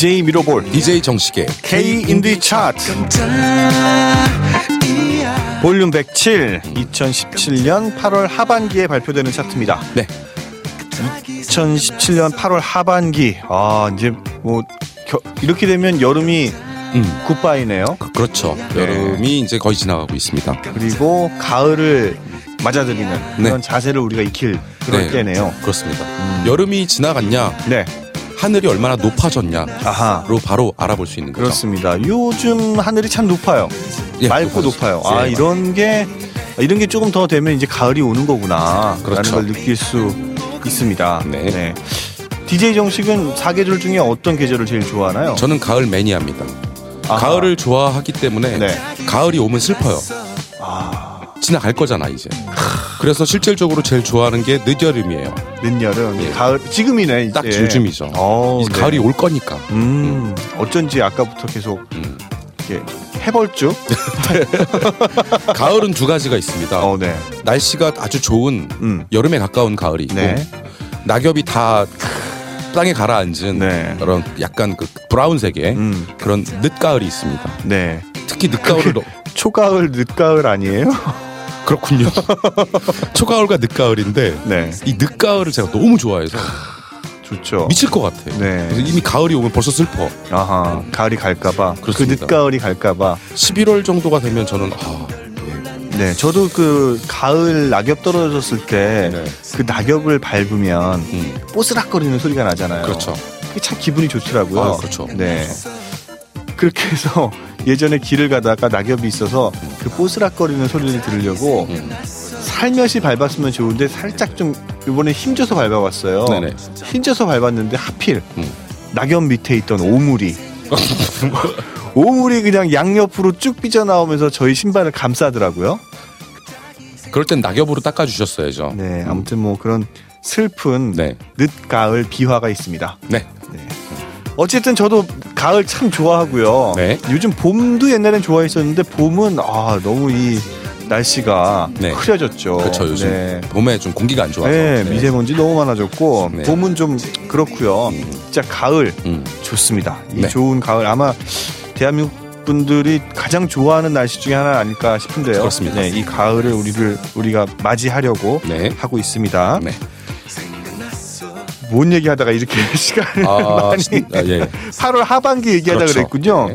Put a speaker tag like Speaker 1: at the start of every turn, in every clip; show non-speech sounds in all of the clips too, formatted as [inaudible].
Speaker 1: DJ 미로볼
Speaker 2: DJ 정식의
Speaker 1: K 인디 차트 볼륨 107 2017년 8월 하반기에 발표되는 차트입니다.
Speaker 2: 네.
Speaker 1: 2017년 8월 하반기 아 이제 뭐 겨, 이렇게 되면 여름이
Speaker 2: 음,
Speaker 1: 굿바이네요.
Speaker 2: 그, 그렇죠.
Speaker 1: 네.
Speaker 2: 여름이 이제 거의 지나가고 있습니다.
Speaker 1: 그리고 가을을 맞아들이는 그런 자세를 우리가 익힐 그럴
Speaker 2: 네.
Speaker 1: 때네요.
Speaker 2: 그렇습니다. 여름이 지나갔냐,
Speaker 1: 네.
Speaker 2: 하늘이 얼마나 높아졌냐로
Speaker 1: 아하.
Speaker 2: 바로 알아볼 수 있는 거죠.
Speaker 1: 그렇습니다. 요즘 하늘이 참 높아요.
Speaker 2: 예,
Speaker 1: 맑고.
Speaker 2: 높아요.
Speaker 1: 아
Speaker 2: 예,
Speaker 1: 이런 게 이런 게 조금 더 되면 이제 가을이 오는 거구나. 라는
Speaker 2: 그렇죠.
Speaker 1: 걸 느낄 수 있습니다.
Speaker 2: 네.
Speaker 1: DJ 정식은 사계절 중에 어떤 계절을 제일 좋아하나요?
Speaker 2: 저는 가을 매니아입니다.
Speaker 1: 아하.
Speaker 2: 가을을 좋아하기 때문에
Speaker 1: 네.
Speaker 2: 가을이 오면 슬퍼요.
Speaker 1: 아,
Speaker 2: 지나갈 거잖아 이제. 그래서 실질적으로 제일 좋아하는 게 늦여름이에요.
Speaker 1: 늦여름,
Speaker 2: 예.
Speaker 1: 가을 지금이네.
Speaker 2: 딱
Speaker 1: 예.
Speaker 2: 요즘이죠.
Speaker 1: 어,
Speaker 2: 이제
Speaker 1: 네.
Speaker 2: 가을이 올 거니까.
Speaker 1: 음, 어쩐지 아까부터 계속
Speaker 2: 음.
Speaker 1: 이렇게 해벌쭉. [laughs]
Speaker 2: 가을은 두 가지가 있습니다.
Speaker 1: 어, 네.
Speaker 2: 날씨가 아주 좋은
Speaker 1: 음,
Speaker 2: 여름에 가까운 가을이 있고
Speaker 1: 네.
Speaker 2: 낙엽이 다 땅에 가라앉은
Speaker 1: 네.
Speaker 2: 그런 약간 그 브라운색의
Speaker 1: 음,
Speaker 2: 그런 늦가을이 있습니다.
Speaker 1: 네.
Speaker 2: 특히 늦가을을 너-
Speaker 1: 초가을, 늦가을 아니에요? [laughs]
Speaker 2: 그렇군요. [laughs] 초가을과 늦가을인데
Speaker 1: 네,
Speaker 2: 이 늦가을을 제가 너무 좋아해서
Speaker 1: 좋죠.
Speaker 2: 미칠 것 같아.
Speaker 1: 네.
Speaker 2: 그래서 이미 가을이 오면 벌써 슬퍼.
Speaker 1: 아하, 가을이 갈까봐. 그
Speaker 2: 그렇습니다.
Speaker 1: 늦가을이 갈까봐.
Speaker 2: 11월 정도가 되면 저는 아,
Speaker 1: 네, 저도 그 가을 낙엽 떨어졌을 때
Speaker 2: 네.
Speaker 1: 그 낙엽을 밟으면
Speaker 2: 음,
Speaker 1: 뽀스락거리는 소리가 나잖아요.
Speaker 2: 그렇죠.
Speaker 1: 그게 참 기분이 좋더라고요.
Speaker 2: 아, 그렇죠.
Speaker 1: 네. 그렇게 해서 [laughs] 예전에 길을 가다가 낙엽이 있어서 그 뽀스락거리는 소리를 들으려고
Speaker 2: 음.
Speaker 1: 살며시 밟았으면 좋은데 살짝 좀 이번에 힘줘서 밟아봤어요.
Speaker 2: 네네.
Speaker 1: 힘줘서 밟았는데 하필
Speaker 2: 음.
Speaker 1: 낙엽 밑에 있던 오물이 [laughs] 오물이 그냥 양옆으로 쭉 삐져나오면서 저희 신발을 감싸더라고요.
Speaker 2: 그럴 땐 낙엽으로 닦아주셨어야죠.
Speaker 1: 네, 아무튼 뭐 그런 슬픈
Speaker 2: 네.
Speaker 1: 늦가을 비화가 있습니다.
Speaker 2: 네.
Speaker 1: 어쨌든 저도 가을 참 좋아하고요.
Speaker 2: 네.
Speaker 1: 요즘 봄도 옛날엔 좋아했었는데 봄은 아 너무 이 날씨가
Speaker 2: 네.
Speaker 1: 흐려졌죠.
Speaker 2: 그렇죠. 요즘
Speaker 1: 네.
Speaker 2: 봄에 좀 공기가 안 좋아서.
Speaker 1: 네, 미세먼지 너무 많아졌고
Speaker 2: 네.
Speaker 1: 봄은 좀 그렇고요. 진짜 가을
Speaker 2: 음.
Speaker 1: 좋습니다. 이
Speaker 2: 네.
Speaker 1: 좋은 가을 아마 대한민국 분들이 가장 좋아하는 날씨 중에 하나 아닐까 싶은데요.
Speaker 2: 그렇습니다.
Speaker 1: 네, 이 가을을 우리를 우리가 맞이하려고
Speaker 2: 네.
Speaker 1: 하고 있습니다.
Speaker 2: 네.
Speaker 1: 뭔 얘기하다가 이렇게 [laughs] 시간을
Speaker 2: 아,
Speaker 1: 많이
Speaker 2: 시- 아, 예.
Speaker 1: 8월 하반기 얘기하다
Speaker 2: 그렇죠.
Speaker 1: 그랬군요.
Speaker 2: 네.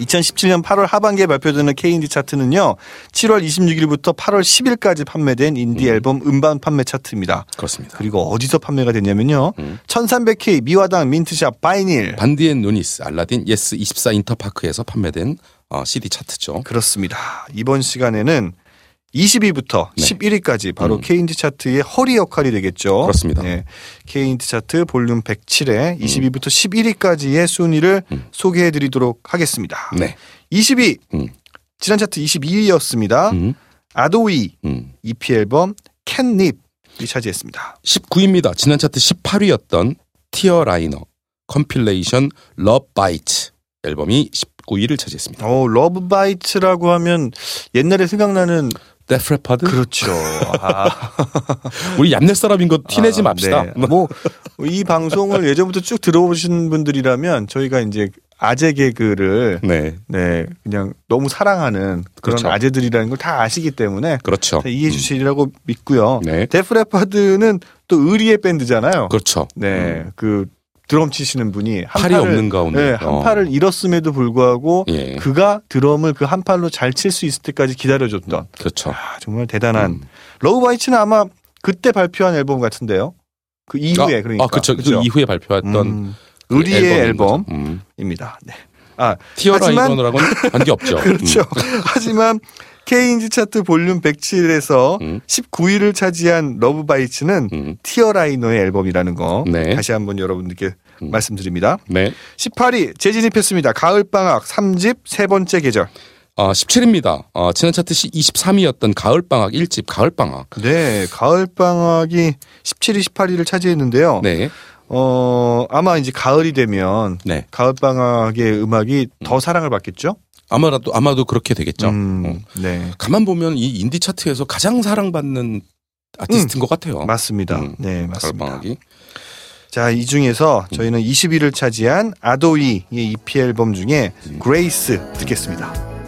Speaker 1: 2017년 8월 하반기에 발표되는 K인디 차트는요. 7월 26일부터 8월 10일까지 판매된 인디 앨범 음반 판매 차트입니다.
Speaker 2: 그렇습니다.
Speaker 1: 그리고 어디서 판매가 됐냐면요.
Speaker 2: 음.
Speaker 1: 1300K 미화당 민트샵 바이닐.
Speaker 2: 반디앤루니스, 알라딘, 예스 24 인터파크에서 판매된 어, CD 차트죠.
Speaker 1: 그렇습니다. 이번 시간에는 20위부터
Speaker 2: 네.
Speaker 1: 11위까지 바로
Speaker 2: 음.
Speaker 1: K인디 차트의 허리 역할이 되겠죠.
Speaker 2: 그렇습니다.
Speaker 1: 네. K인디 차트 볼륨 107에 20위부터 11위까지의 순위를
Speaker 2: 음.
Speaker 1: 소개해 드리도록 하겠습니다.
Speaker 2: 네.
Speaker 1: 20위
Speaker 2: 음.
Speaker 1: 지난 차트 22위였습니다.
Speaker 2: 음,
Speaker 1: 아도이
Speaker 2: 음.
Speaker 1: EP 앨범 Catnip이 차지했습니다.
Speaker 2: 19위입니다. 지난 차트 18위였던 티어 라이너 compilation Love Bite 앨범이 19위를 차지했습니다.
Speaker 1: 어, Love Bite라고 하면 옛날에 생각나는
Speaker 2: Def Leppard?
Speaker 1: 그렇죠. [laughs] 아,
Speaker 2: 우리 옛날 사람인 거 티내지
Speaker 1: 아,
Speaker 2: 맙시다.
Speaker 1: 네. 뭐 이 방송을 예전부터 쭉 들어보신 분들이라면 저희가 이제 아재 개그를
Speaker 2: 네,
Speaker 1: 네 그냥 너무 사랑하는 그런
Speaker 2: 그렇죠.
Speaker 1: 아재들이라는 걸 다 아시기 때문에
Speaker 2: 그렇죠.
Speaker 1: 다 이해해 주시리라고 믿고요.
Speaker 2: 네.
Speaker 1: Def Leppard는 또 의리의 밴드잖아요.
Speaker 2: 그렇죠.
Speaker 1: 네, 그 드럼 치시는 분이 한
Speaker 2: 팔이
Speaker 1: 팔을-
Speaker 2: 없는 가운데.
Speaker 1: 네, 한
Speaker 2: 어.
Speaker 1: 팔을 잃었음에도 불구하고
Speaker 2: 예.
Speaker 1: 그가 드럼을 그 한 팔로 잘 칠 수 있을 때까지 기다려줬던
Speaker 2: 그렇죠.
Speaker 1: 아, 정말 대단한
Speaker 2: 음.
Speaker 1: Love Bites는 아마 그때 발표한 앨범 같은데요. 그 이후에
Speaker 2: 아,
Speaker 1: 그러니까
Speaker 2: 아, 그렇죠. 그
Speaker 1: 그죠?
Speaker 2: 이후에 발표했던
Speaker 1: 음,
Speaker 2: 그
Speaker 1: 의리의. 앨범입니다.
Speaker 2: 음.
Speaker 1: 네. 아
Speaker 2: 티어
Speaker 1: 하지만-
Speaker 2: 라이너랑은 관계 없죠. [laughs]
Speaker 1: 그렇죠. 하지만 K인디 차트 볼륨 107에서
Speaker 2: 음.
Speaker 1: 19위를 차지한 Love Bites는
Speaker 2: 음.
Speaker 1: 티어라이너의 앨범이라는 거
Speaker 2: 네.
Speaker 1: 다시 한번 여러분들께
Speaker 2: 음.
Speaker 1: 말씀드립니다.
Speaker 2: 네.
Speaker 1: 18위 재진입했습니다. 가을방학 3집 세 번째 계절.
Speaker 2: 어, 17입니다. 어, 지난 차트 23위였던 가을방학 1집 가을방학.
Speaker 1: 네, 가을방학이 17위, 18위를 차지했는데요.
Speaker 2: 네.
Speaker 1: 어, 아마 이제 가을이 되면
Speaker 2: 네.
Speaker 1: 가을방학의 음악이 더 사랑을 받겠죠?
Speaker 2: 아마도 아마도 그렇게 되겠죠. 어.
Speaker 1: 음, 네.
Speaker 2: 가만 보면 이 인디 차트에서 가장 사랑받는 아티스트인 것 같아요.
Speaker 1: 맞습니다.
Speaker 2: 음,
Speaker 1: 네, 맞습니다.
Speaker 2: 가을방학이.
Speaker 1: 자, 이 중에서 저희는 20위를 차지한 아도이의 EP 앨범 중에 그레이스 듣겠습니다.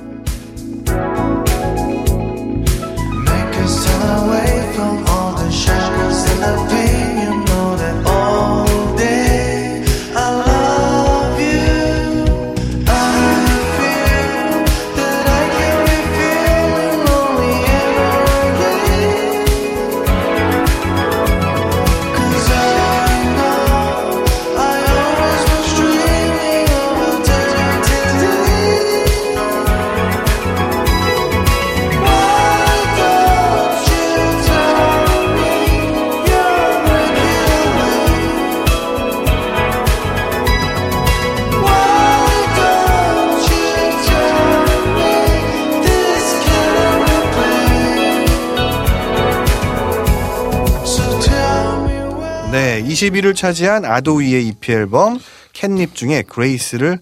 Speaker 1: 21위를 차지한 아도이의 EP 앨범 캣닙 중에 그레이스를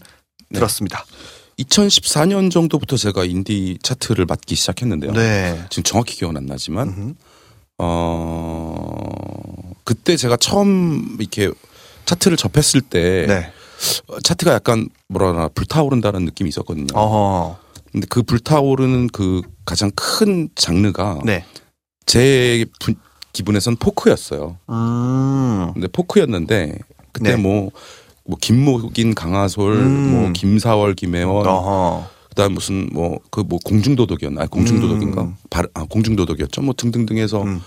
Speaker 1: 네. 들었습니다.
Speaker 2: 2014년 정도부터 제가 인디 차트를 맡기 시작했는데요.
Speaker 1: 네.
Speaker 2: 지금 정확히 기억은 안 나지만 어 그때 제가 처음 이렇게 차트를 접했을 때
Speaker 1: 네.
Speaker 2: 어, 차트가 약간 뭐라나 불타오른다는 느낌이 있었거든요.
Speaker 1: 어허.
Speaker 2: 근데 그 불타오르는 그 가장 큰 장르가
Speaker 1: 네.
Speaker 2: 제 분, 기분에선 포크였어요.
Speaker 1: 음.
Speaker 2: 근데 포크였는데 그때
Speaker 1: 네.
Speaker 2: 뭐, 뭐 김목인 강하솔,
Speaker 1: 음.
Speaker 2: 뭐 김사월, 김혜원,
Speaker 1: 어허.
Speaker 2: 그다음 무슨 뭐 그 뭐 공중도덕이었나? 아, 공중도덕인가?
Speaker 1: 음.
Speaker 2: 발, 아, 공중도덕이었죠. 뭐 등등등해서
Speaker 1: 음.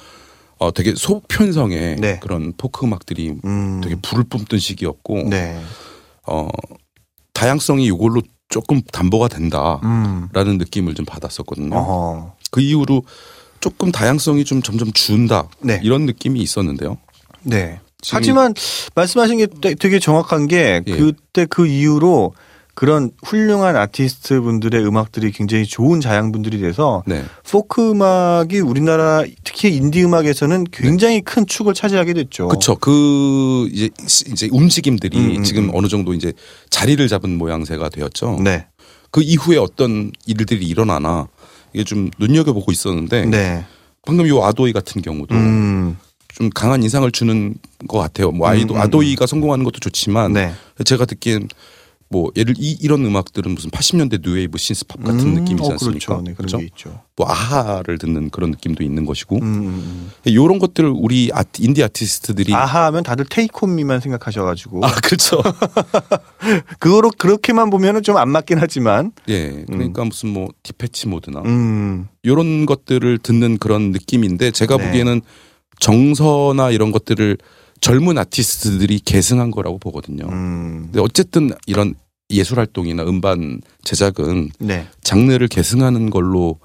Speaker 2: 어 되게 소편성의
Speaker 1: 네.
Speaker 2: 그런 포크 음악들이
Speaker 1: 음.
Speaker 2: 되게 불을 뿜던 시기였고
Speaker 1: 네.
Speaker 2: 어 다양성이 이걸로 조금 담보가 된다라는
Speaker 1: 음.
Speaker 2: 느낌을 좀 받았었거든요.
Speaker 1: 어허.
Speaker 2: 그 이후로 조금 다양성이 좀 점점 준다
Speaker 1: 네.
Speaker 2: 이런 느낌이 있었는데요.
Speaker 1: 네. 하지만 말씀하신 게 되- 되게 정확한 게
Speaker 2: 예.
Speaker 1: 그때 그 이후로 그런 훌륭한 아티스트 분들의 음악들이 굉장히 좋은 자양분들이 돼서
Speaker 2: 네.
Speaker 1: 포크 음악이 우리나라 특히 인디 음악에서는 굉장히 큰 축을 차지하게 됐죠.
Speaker 2: 그렇죠. 그 이제 이제 움직임들이
Speaker 1: 음, 음,
Speaker 2: 지금
Speaker 1: 음.
Speaker 2: 어느 정도 이제 자리를 잡은 모양새가 되었죠.
Speaker 1: 네.
Speaker 2: 그 이후에 어떤 일들이 일어나나 이게 좀 눈여겨보고 있었는데
Speaker 1: 네.
Speaker 2: 방금 요 아도이 같은 경우도
Speaker 1: 음.
Speaker 2: 좀 강한 인상을 주는 것 같아요. 뭐 아이도
Speaker 1: 음, 음,
Speaker 2: 아도이가 성공하는 것도 좋지만
Speaker 1: 네.
Speaker 2: 제가 듣기엔 뭐 예를 이, 이런 음악들은 무슨 80년대 뉴웨이브 신스팝 같은
Speaker 1: 음,
Speaker 2: 느낌이지
Speaker 1: 어,
Speaker 2: 않습니까?
Speaker 1: 그렇죠. 네, 그런
Speaker 2: 그렇죠?
Speaker 1: 게 있죠.
Speaker 2: 뭐 아하를 듣는 그런 느낌도 있는 것이고
Speaker 1: 음, 음,
Speaker 2: 이런 것들을 우리 아티, 인디 아티스트들이
Speaker 1: 음. 아하 하면 다들 테이크홈미만 생각하셔가지고
Speaker 2: 아, 그렇죠. [laughs]
Speaker 1: 그거로 그렇게만 보면은 좀 안 맞긴 하지만
Speaker 2: 예. 그러니까 무슨 뭐 디패치 모드나
Speaker 1: 음.
Speaker 2: 이런 것들을 듣는 그런 느낌인데 제가
Speaker 1: 네.
Speaker 2: 보기에는 정서나 이런 것들을 젊은 아티스트들이 계승한 거라고 보거든요.
Speaker 1: 음.
Speaker 2: 근데 어쨌든 이런 예술 활동이나 음반 제작은
Speaker 1: 네.
Speaker 2: 장르를 계승하는 걸로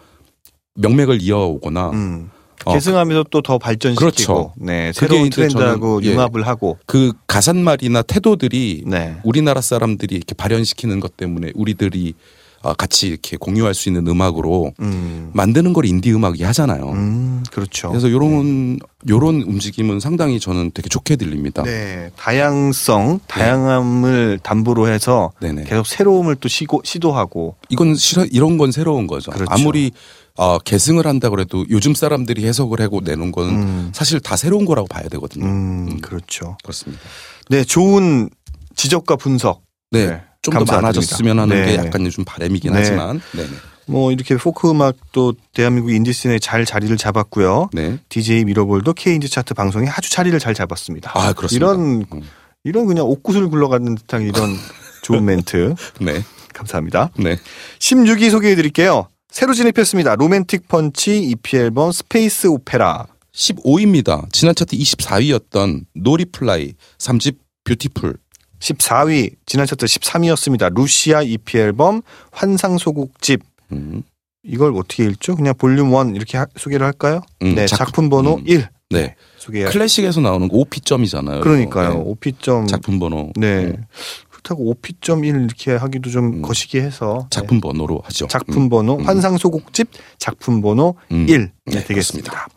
Speaker 2: 명맥을 이어오거나
Speaker 1: 음.
Speaker 2: 어,
Speaker 1: 계승하면서 또더 발전시키고
Speaker 2: 그렇죠.
Speaker 1: 네, 새로운 트렌드하고
Speaker 2: 저는, 예.
Speaker 1: 융합을 하고
Speaker 2: 그 가산말이나 태도들이
Speaker 1: 네.
Speaker 2: 우리나라 사람들이 이렇게 발현시키는 것 때문에 우리들이 아, 같이 이렇게 공유할 수 있는 음악으로
Speaker 1: 음.
Speaker 2: 만드는 걸 인디 음악이 하잖아요.
Speaker 1: 음, 그렇죠.
Speaker 2: 그래서 요런 요런 움직임은 상당히 저는 되게 좋게 들립니다.
Speaker 1: 네, 다양성, 다양함을 담보로 해서
Speaker 2: 네네.
Speaker 1: 계속 새로움을 또 시고, 시도하고
Speaker 2: 이건 실화 이런 건 새로운 거죠.
Speaker 1: 그렇죠.
Speaker 2: 아무리 어, 계승을 한다 그래도 요즘 사람들이 해석을 하고 내놓은 건
Speaker 1: 음.
Speaker 2: 사실 다 새로운 거라고 봐야 되거든요.
Speaker 1: 음, 그렇죠.
Speaker 2: 그렇습니다.
Speaker 1: 네, 좋은 지적과 분석.
Speaker 2: 네.
Speaker 1: 네,
Speaker 2: 좀 더. 많아졌으면 하는
Speaker 1: 네.
Speaker 2: 게 약간 좀 바람이긴
Speaker 1: 네.
Speaker 2: 하지만. 네네.
Speaker 1: 뭐 이렇게 포크 음악도 대한민국 인디 scene에 잘 자리를 잡았고요.
Speaker 2: 네.
Speaker 1: DJ 미러볼도 K 인디 차트 방송에 아주 자리를 잘 잡았습니다.
Speaker 2: 아, 그렇습니다.
Speaker 1: 이런
Speaker 2: 음.
Speaker 1: 이런 그냥 옥구슬 굴러가는 듯한 이런 [laughs] 좋은 멘트
Speaker 2: 네.
Speaker 1: 감사합니다.
Speaker 2: 네.
Speaker 1: 16위 소개해 드릴게요. 새로 진입했습니다. 로맨틱 펀치 EP 앨범 Space Opera.
Speaker 2: 15위입니다. 지난 차트 24위였던 노리플라이 3집 Beautiful.
Speaker 1: 14위 지난 차트 13위였습니다. 루시아 EP 앨범 환상소곡집.
Speaker 2: 음.
Speaker 1: 이걸 어떻게 읽죠? 그냥 볼륨 1 이렇게 하- 소개를 할까요?
Speaker 2: 음,
Speaker 1: 네,
Speaker 2: 작품-
Speaker 1: 작품, 번호
Speaker 2: 음.
Speaker 1: 1
Speaker 2: 네.
Speaker 1: 소개해.
Speaker 2: 클래식에서 나오는 OP점이잖아요.
Speaker 1: 그러니까요.
Speaker 2: 네.
Speaker 1: OP점
Speaker 2: 작품 번호.
Speaker 1: 네.
Speaker 2: 음.
Speaker 1: 그렇다고 OP점1 이렇게 하기도 좀
Speaker 2: 음.
Speaker 1: 거시기해서
Speaker 2: 작품 번호로 하죠.
Speaker 1: 네. 작품 번호
Speaker 2: 음.
Speaker 1: 환상소곡집 작품 번호
Speaker 2: 음.
Speaker 1: 1
Speaker 2: 네,
Speaker 1: 네, 되겠습니다.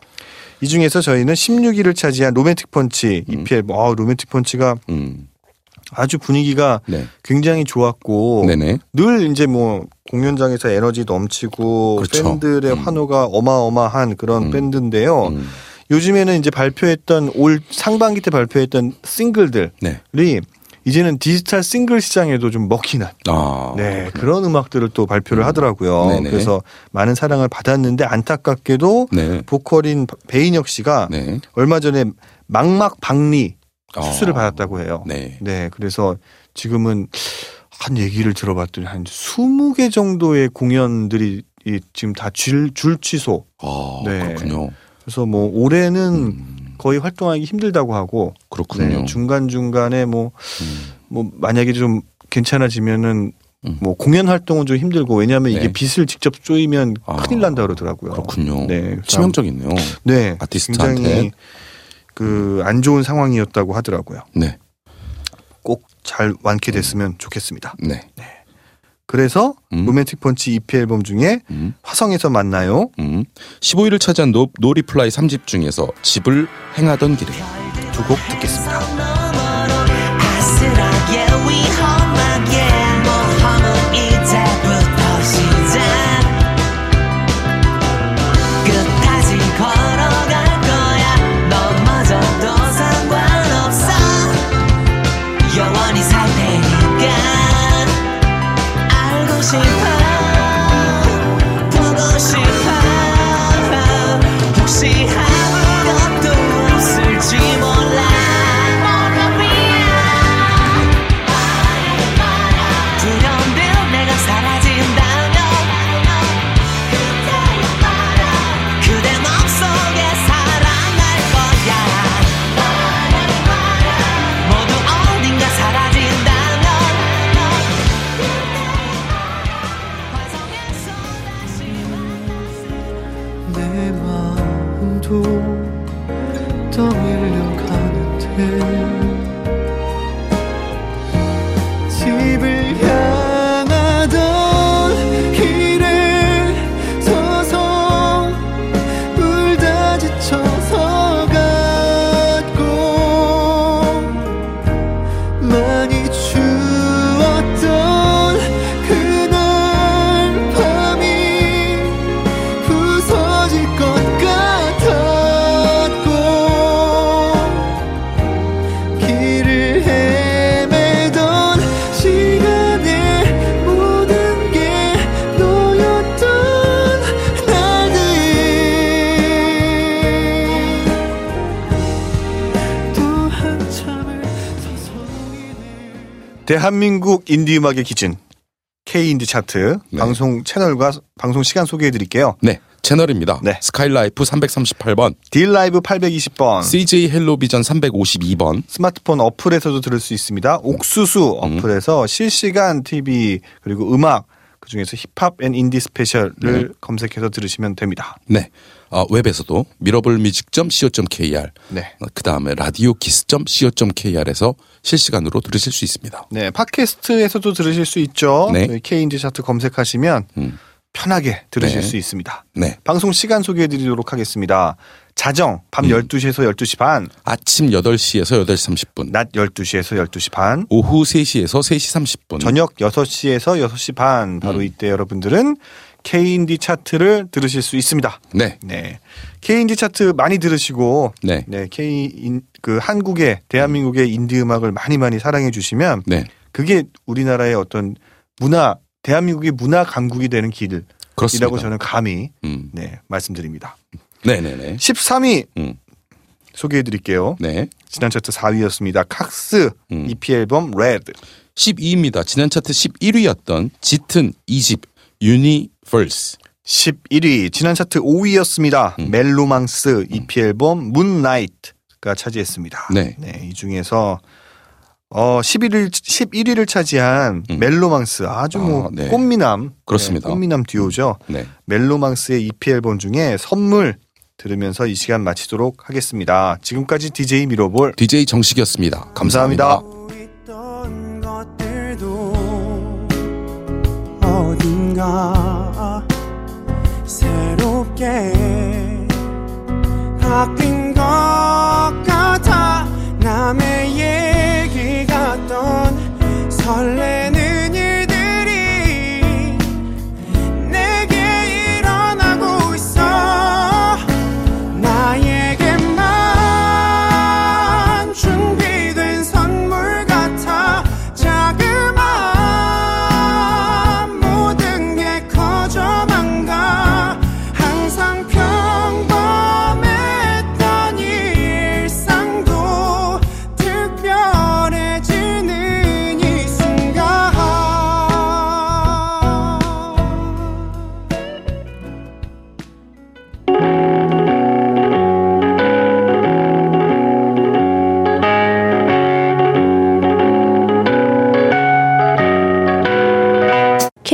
Speaker 1: 이 중에서 저희는 16위를 차지한 로맨틱 펀치 EP 앨범. 아, 로맨틱 펀치가
Speaker 2: 음.
Speaker 1: 아주 분위기가
Speaker 2: 네.
Speaker 1: 굉장히 좋았고
Speaker 2: 네네.
Speaker 1: 늘 이제 뭐 공연장에서 에너지 넘치고
Speaker 2: 그렇죠.
Speaker 1: 팬들의
Speaker 2: 음.
Speaker 1: 환호가 어마어마한 그런
Speaker 2: 음.
Speaker 1: 밴드인데요.
Speaker 2: 음.
Speaker 1: 요즘에는 이제 발표했던 올 상반기 때 발표했던 싱글들이
Speaker 2: 네.
Speaker 1: 이제는 디지털 싱글 시장에도 좀 먹히는
Speaker 2: 아.
Speaker 1: 네, 그런 음악들을 또 발표를 하더라고요.
Speaker 2: 네네.
Speaker 1: 그래서 많은 사랑을 받았는데 안타깝게도
Speaker 2: 네.
Speaker 1: 보컬인 배인혁 씨가
Speaker 2: 네.
Speaker 1: 얼마 전에 망막 박리 수술을
Speaker 2: 아.
Speaker 1: 받았다고 해요.
Speaker 2: 네.
Speaker 1: 네, 그래서 지금은 한 얘기를 들어봤더니 한 20개 정도의 공연들이 이 지금 다줄줄 취소.
Speaker 2: 아,
Speaker 1: 네.
Speaker 2: 그렇군요.
Speaker 1: 그래서 뭐 올해는
Speaker 2: 음,
Speaker 1: 거의 활동하기 힘들다고 하고
Speaker 2: 그렇군요.
Speaker 1: 네, 중간 중간에 뭐뭐
Speaker 2: 음.
Speaker 1: 만약에 좀 괜찮아지면은
Speaker 2: 음.
Speaker 1: 뭐 공연 활동은 좀 힘들고 왜냐하면 이게
Speaker 2: 네.
Speaker 1: 빛을 직접 쪼이면
Speaker 2: 아,
Speaker 1: 큰일 난다 그러더라고요.
Speaker 2: 그렇군요.
Speaker 1: 네,
Speaker 2: 치명적이네요.
Speaker 1: 네,
Speaker 2: 아티스트한테.
Speaker 1: 그 안 좋은 상황이었다고 하더라고요.
Speaker 2: 네.
Speaker 1: 꼭 잘 완쾌됐으면 좋겠습니다.
Speaker 2: 네.
Speaker 1: 그래서
Speaker 2: 음.
Speaker 1: 로맨틱 펀치 EP 앨범 중에
Speaker 2: 음.
Speaker 1: 화성에서 만나요.
Speaker 2: 음. 15위를 차지한 노, 노리플라이 3집 중에서 집을 향하던 길에
Speaker 1: 두 곡 듣겠습니다. 대한민국 인디 음악의 기준 K 인디 차트
Speaker 2: 네.
Speaker 1: 방송 채널과 방송 시간 소개해 드릴게요.
Speaker 2: 네. 채널입니다.
Speaker 1: 네.
Speaker 2: 스카이라이프 338번,
Speaker 1: 딜라이브 820번
Speaker 2: CJ 헬로비전 352번,
Speaker 1: 스마트폰 어플에서도 들을 수 있습니다. 옥수수
Speaker 2: 음.
Speaker 1: 어플에서 실시간 TV 그리고 음악 그 중에서 힙합 and 인디 스페셜을
Speaker 2: 네.
Speaker 1: 검색해서 들으시면 됩니다.
Speaker 2: 네. 어, 웹에서도 mirrorballmusic.co.kr,
Speaker 1: 네.
Speaker 2: 그 다음에 radiokiss.co.kr에서 실시간으로 들으실 수 있습니다.
Speaker 1: 네, 팟캐스트에서도 들으실 수 있죠.
Speaker 2: 네.
Speaker 1: 저희 K 인디 차트 검색하시면
Speaker 2: 음.
Speaker 1: 편하게 들으실
Speaker 2: 네.
Speaker 1: 수 있습니다.
Speaker 2: 네.
Speaker 1: 방송 시간 소개해 드리도록 하겠습니다. 자정 밤
Speaker 2: 음.
Speaker 1: 12시에서 12시 반,
Speaker 2: 아침 8시에서 8시 30분,
Speaker 1: 낮 12시에서 12시 반,
Speaker 2: 오후 3시에서 3시 30분.
Speaker 1: 저녁 6시에서 6시 반 바로
Speaker 2: 음.
Speaker 1: 이때 여러분들은 K-인디 차트를 들으실 수 있습니다.
Speaker 2: 네.
Speaker 1: 네. K-인디 차트 많이 들으시고
Speaker 2: 네.
Speaker 1: 네, K 그 한국의 대한민국의 인디 음악을 많이 많이 사랑해 주시면
Speaker 2: 네.
Speaker 1: 그게 우리나라의 어떤 문화 대한민국의 문화 강국이 되는 길이라고
Speaker 2: 그렇습니다.
Speaker 1: 저는 감히
Speaker 2: 음.
Speaker 1: 네, 말씀드립니다.
Speaker 2: 네 네 네.
Speaker 1: 13위
Speaker 2: 음.
Speaker 1: 소개해 드릴게요.
Speaker 2: 네.
Speaker 1: 지난 차트 4위였습니다. 칵스
Speaker 2: 음.
Speaker 1: EP 앨범 Red.
Speaker 2: 12위입니다. 지난 차트 11위였던 짙은 2집 Universe.
Speaker 1: 11위 지난 차트 5위였습니다.
Speaker 2: 음.
Speaker 1: 멜로망스 EP 앨범 Moonlight가 차지했습니다.
Speaker 2: 네.
Speaker 1: 이 중에서 어 11일 11위를 차지한
Speaker 2: 음.
Speaker 1: 멜로망스 아주 뭐
Speaker 2: 아, 네.
Speaker 1: 꽃미남
Speaker 2: 그렇습니다.
Speaker 1: 네, 꽃미남 듀오죠.
Speaker 2: 네.
Speaker 1: 멜로망스의 EP 앨범 중에 선물 들으면서 이 시간 마치도록 하겠습니다. 지금까지 DJ 미로볼
Speaker 2: DJ 정식이었습니다.
Speaker 1: 감사합니다.
Speaker 2: 감사합니다.
Speaker 3: 어딘가 새롭게 바뀐 것 같아 남의 얘기 같던 설레